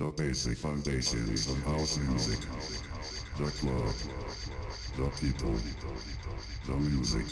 The basic foundations of house music. The club. The people. The music.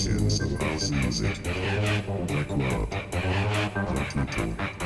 Foundations of house music. The club, the people,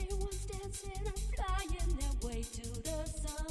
Everyone's dancing and flying their way to the sun.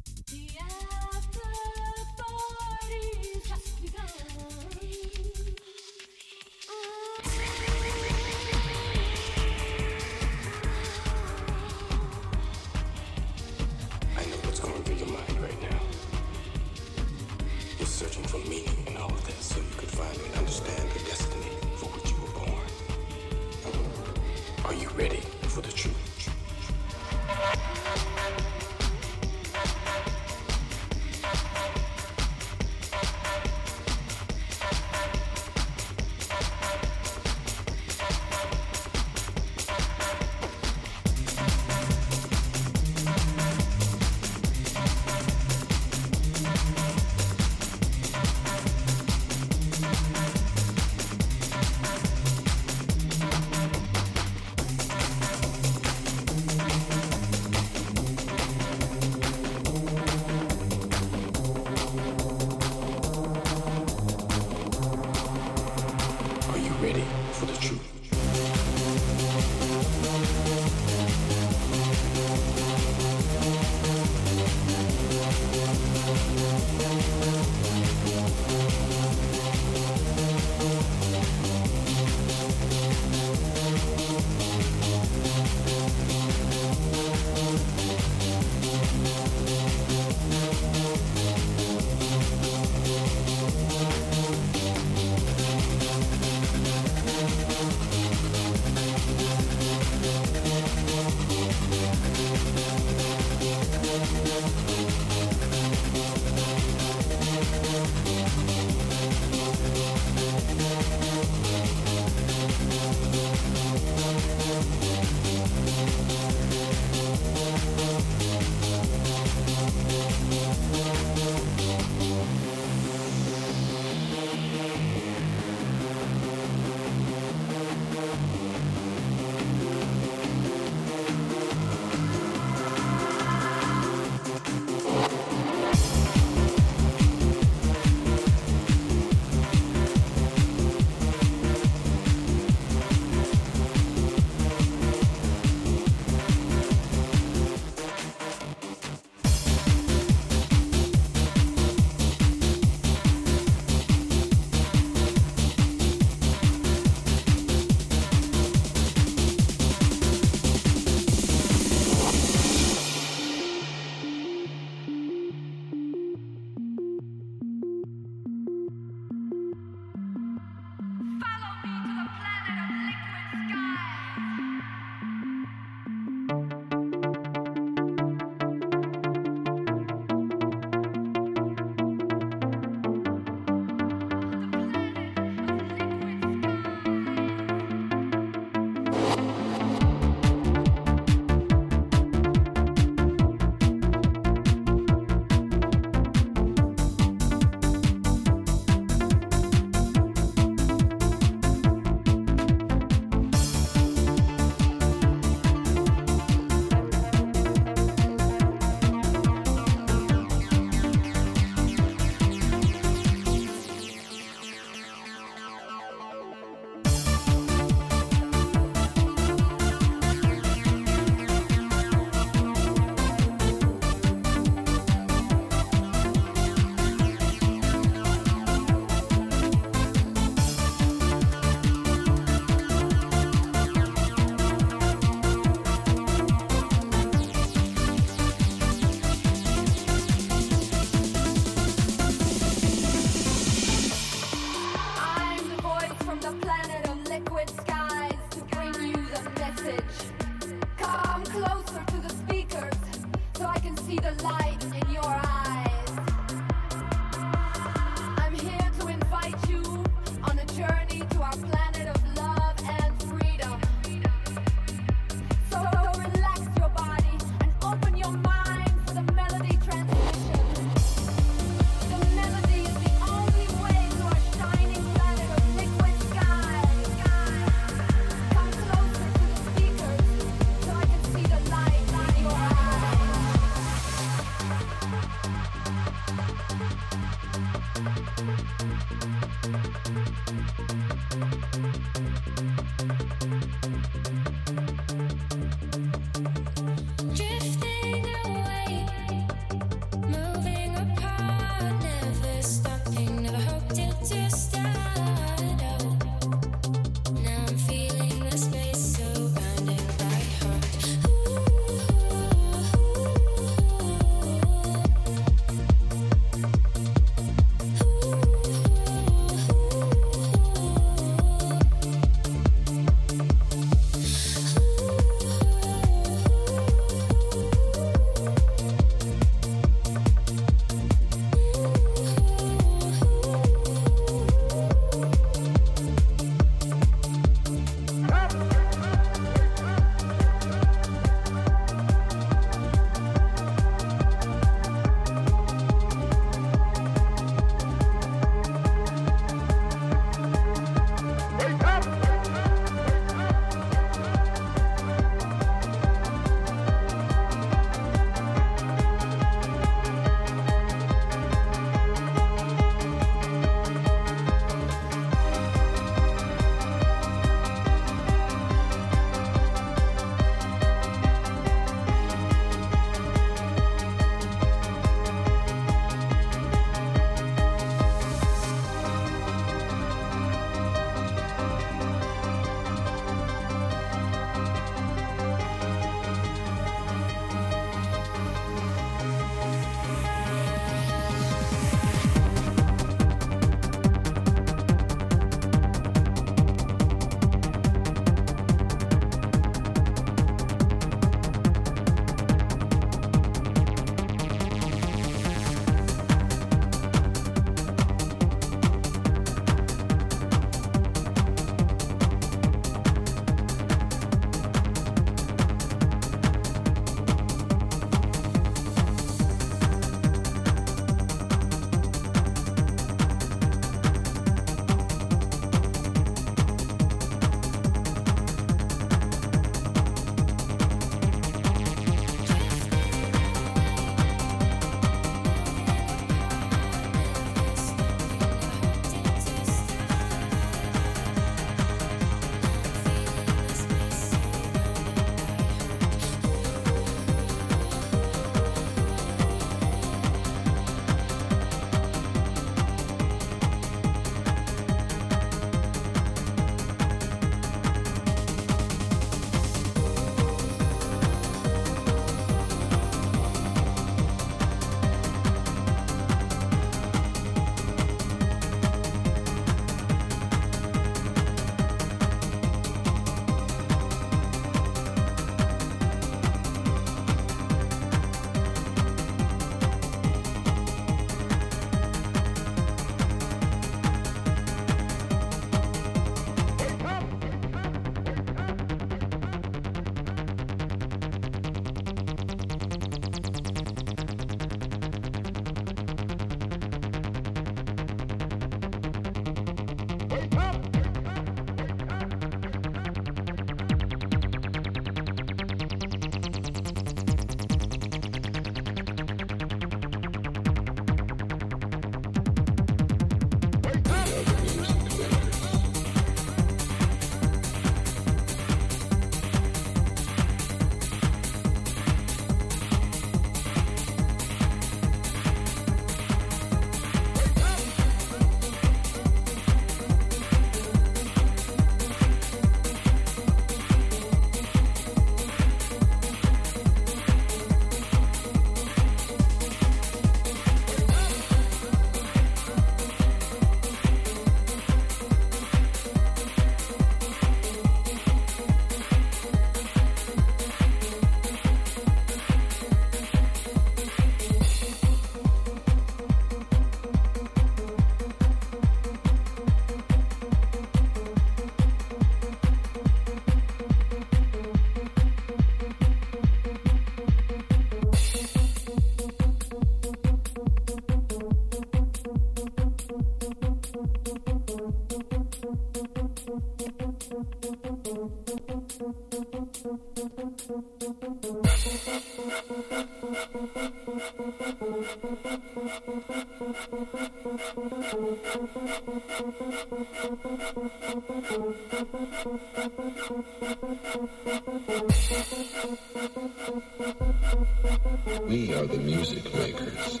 We are the music makers.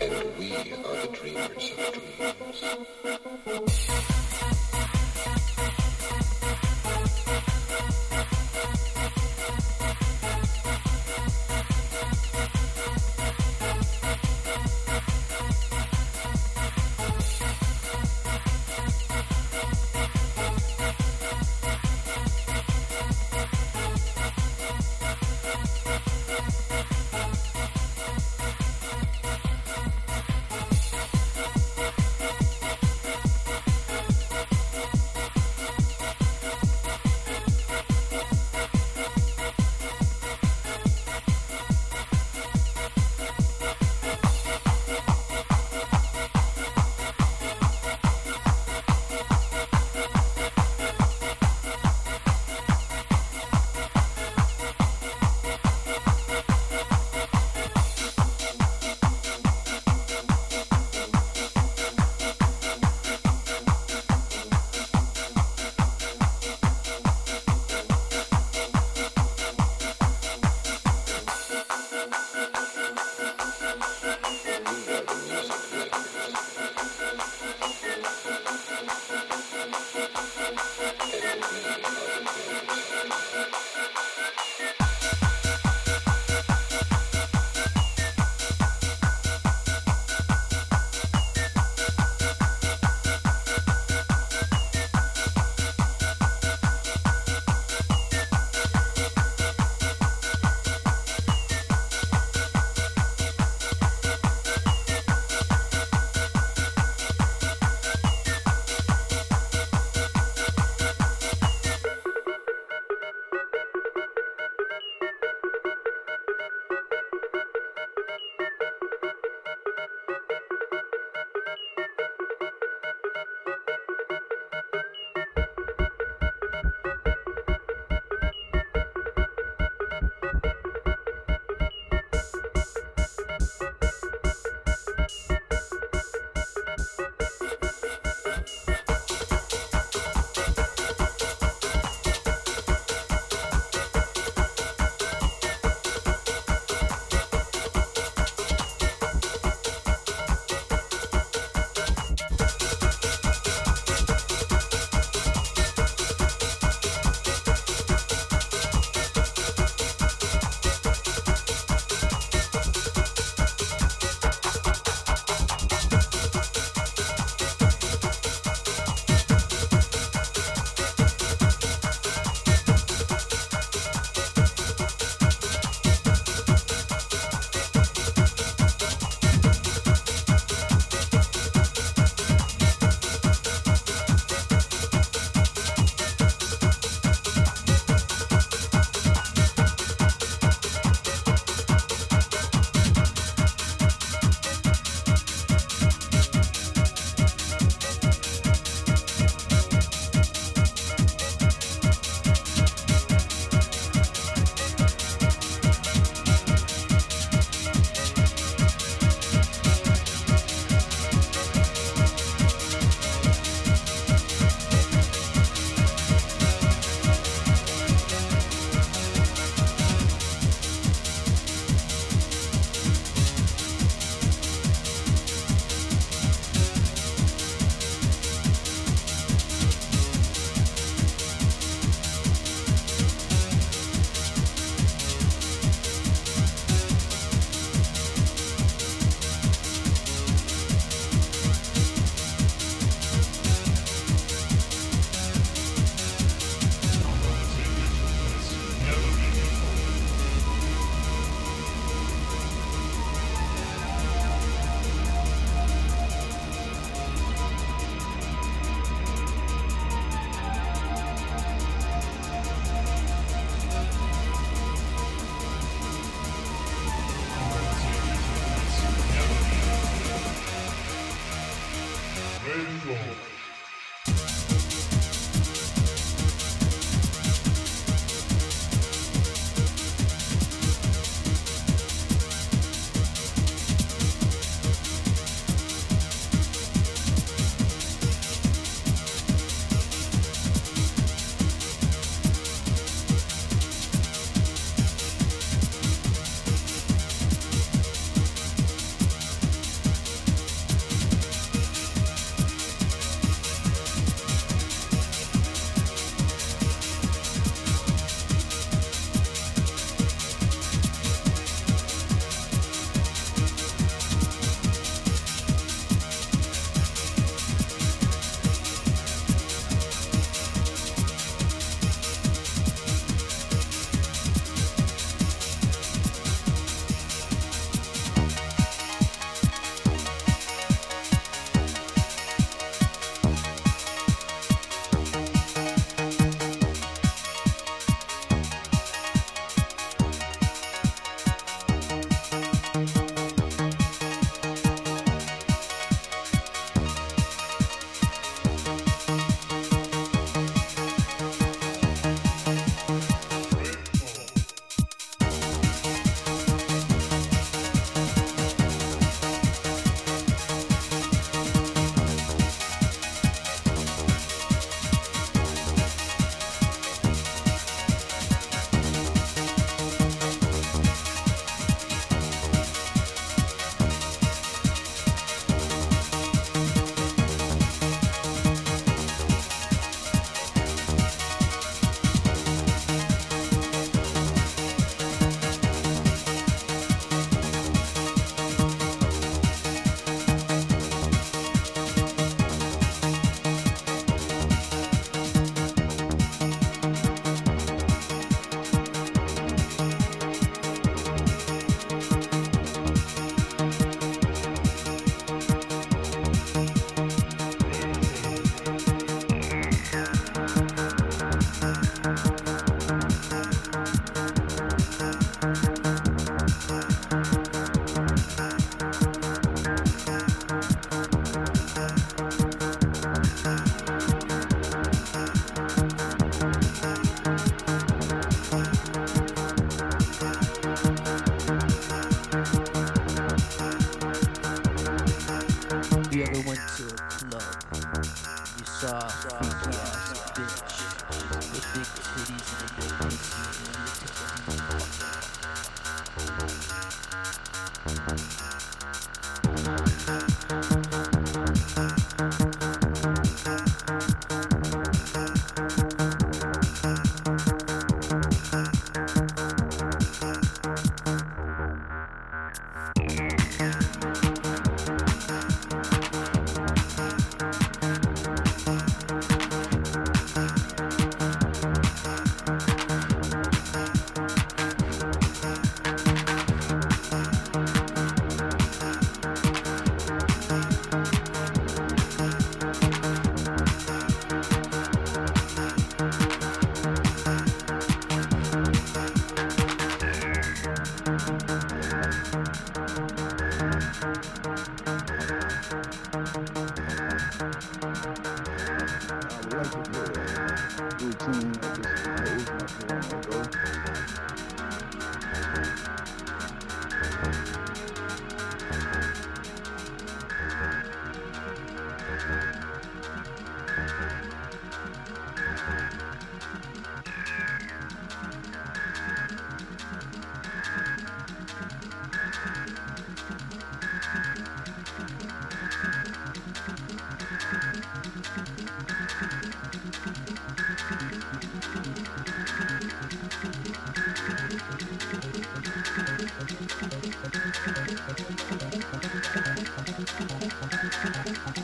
And we are the dreamers of dreams.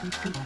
Thank you.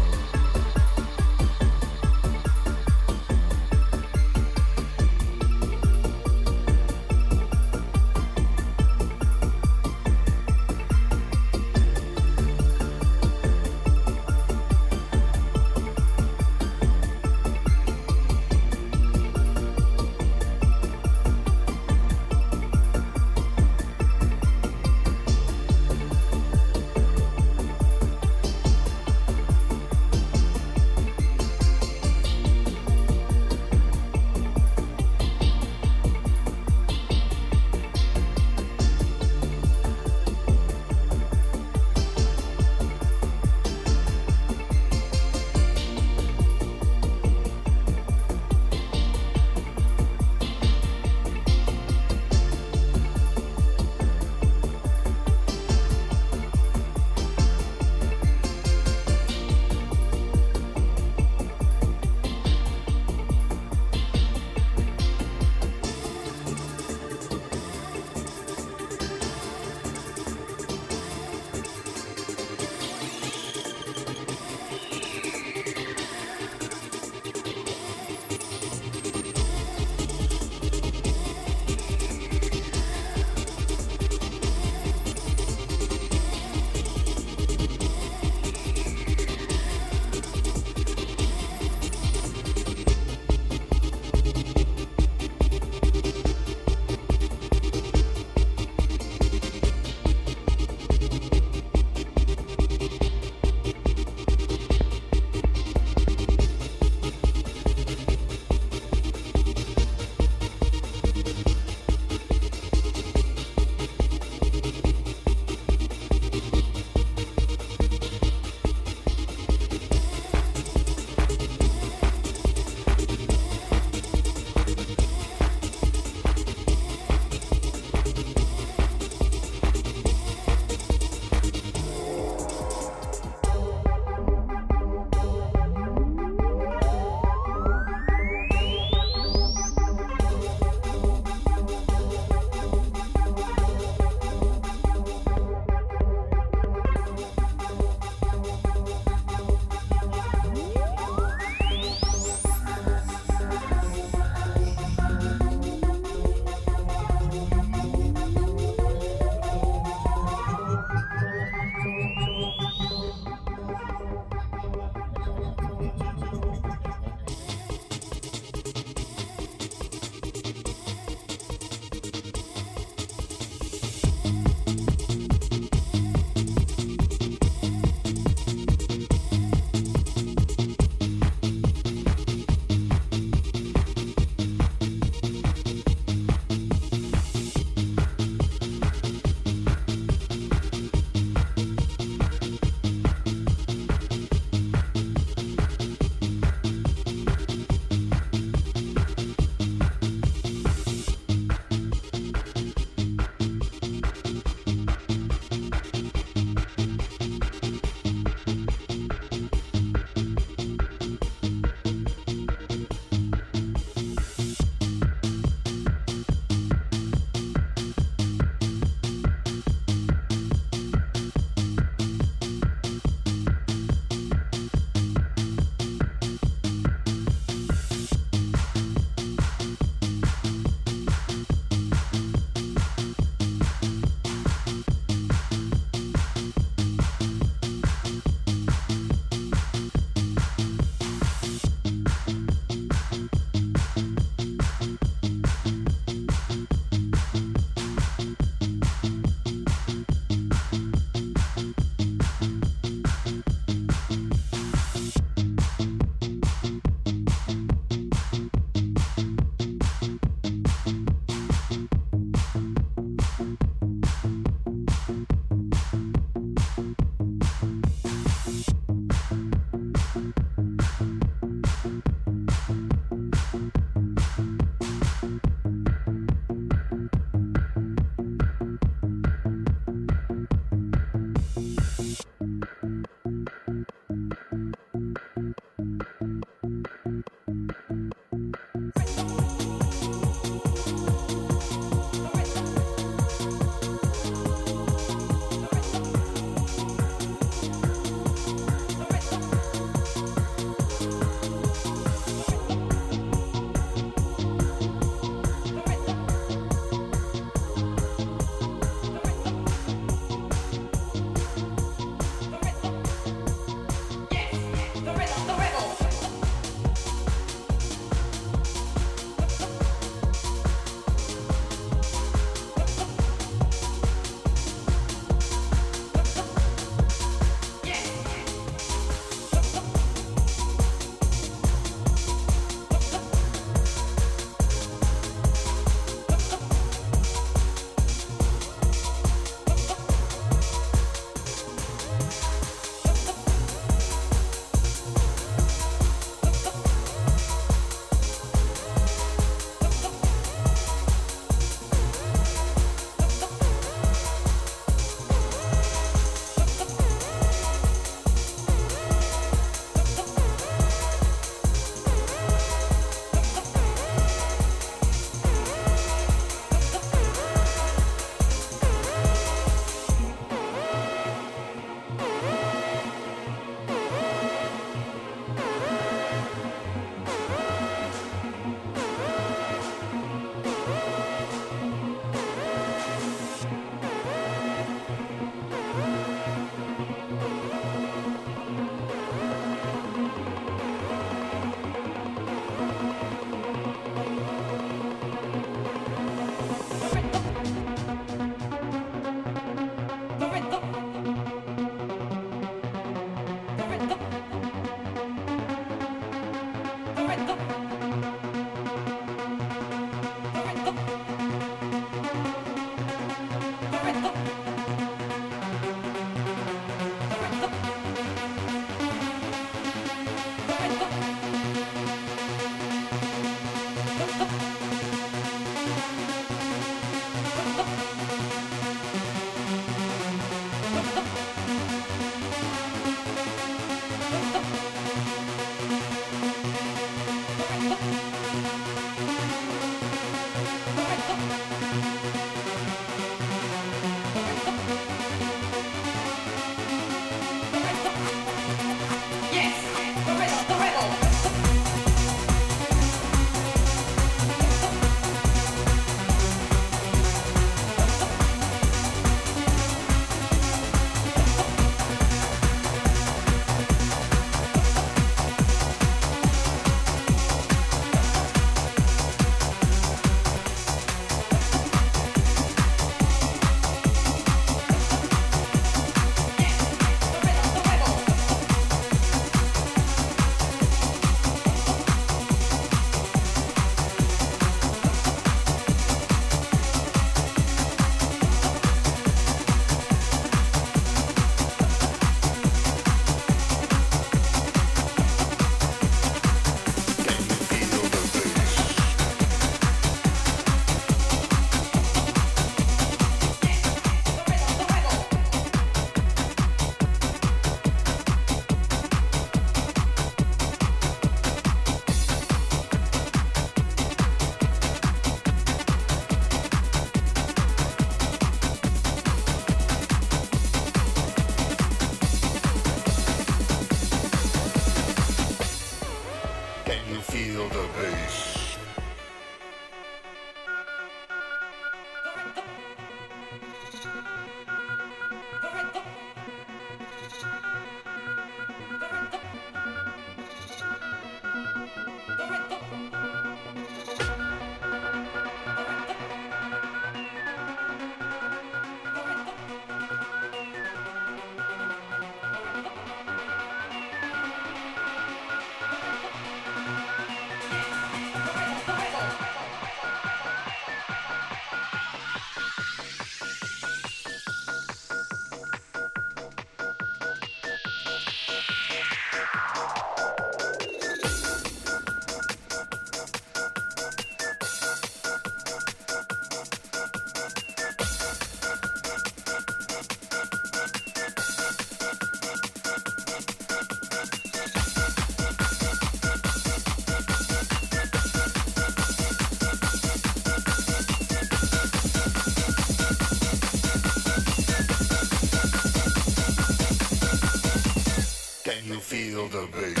The bass?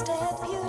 Step you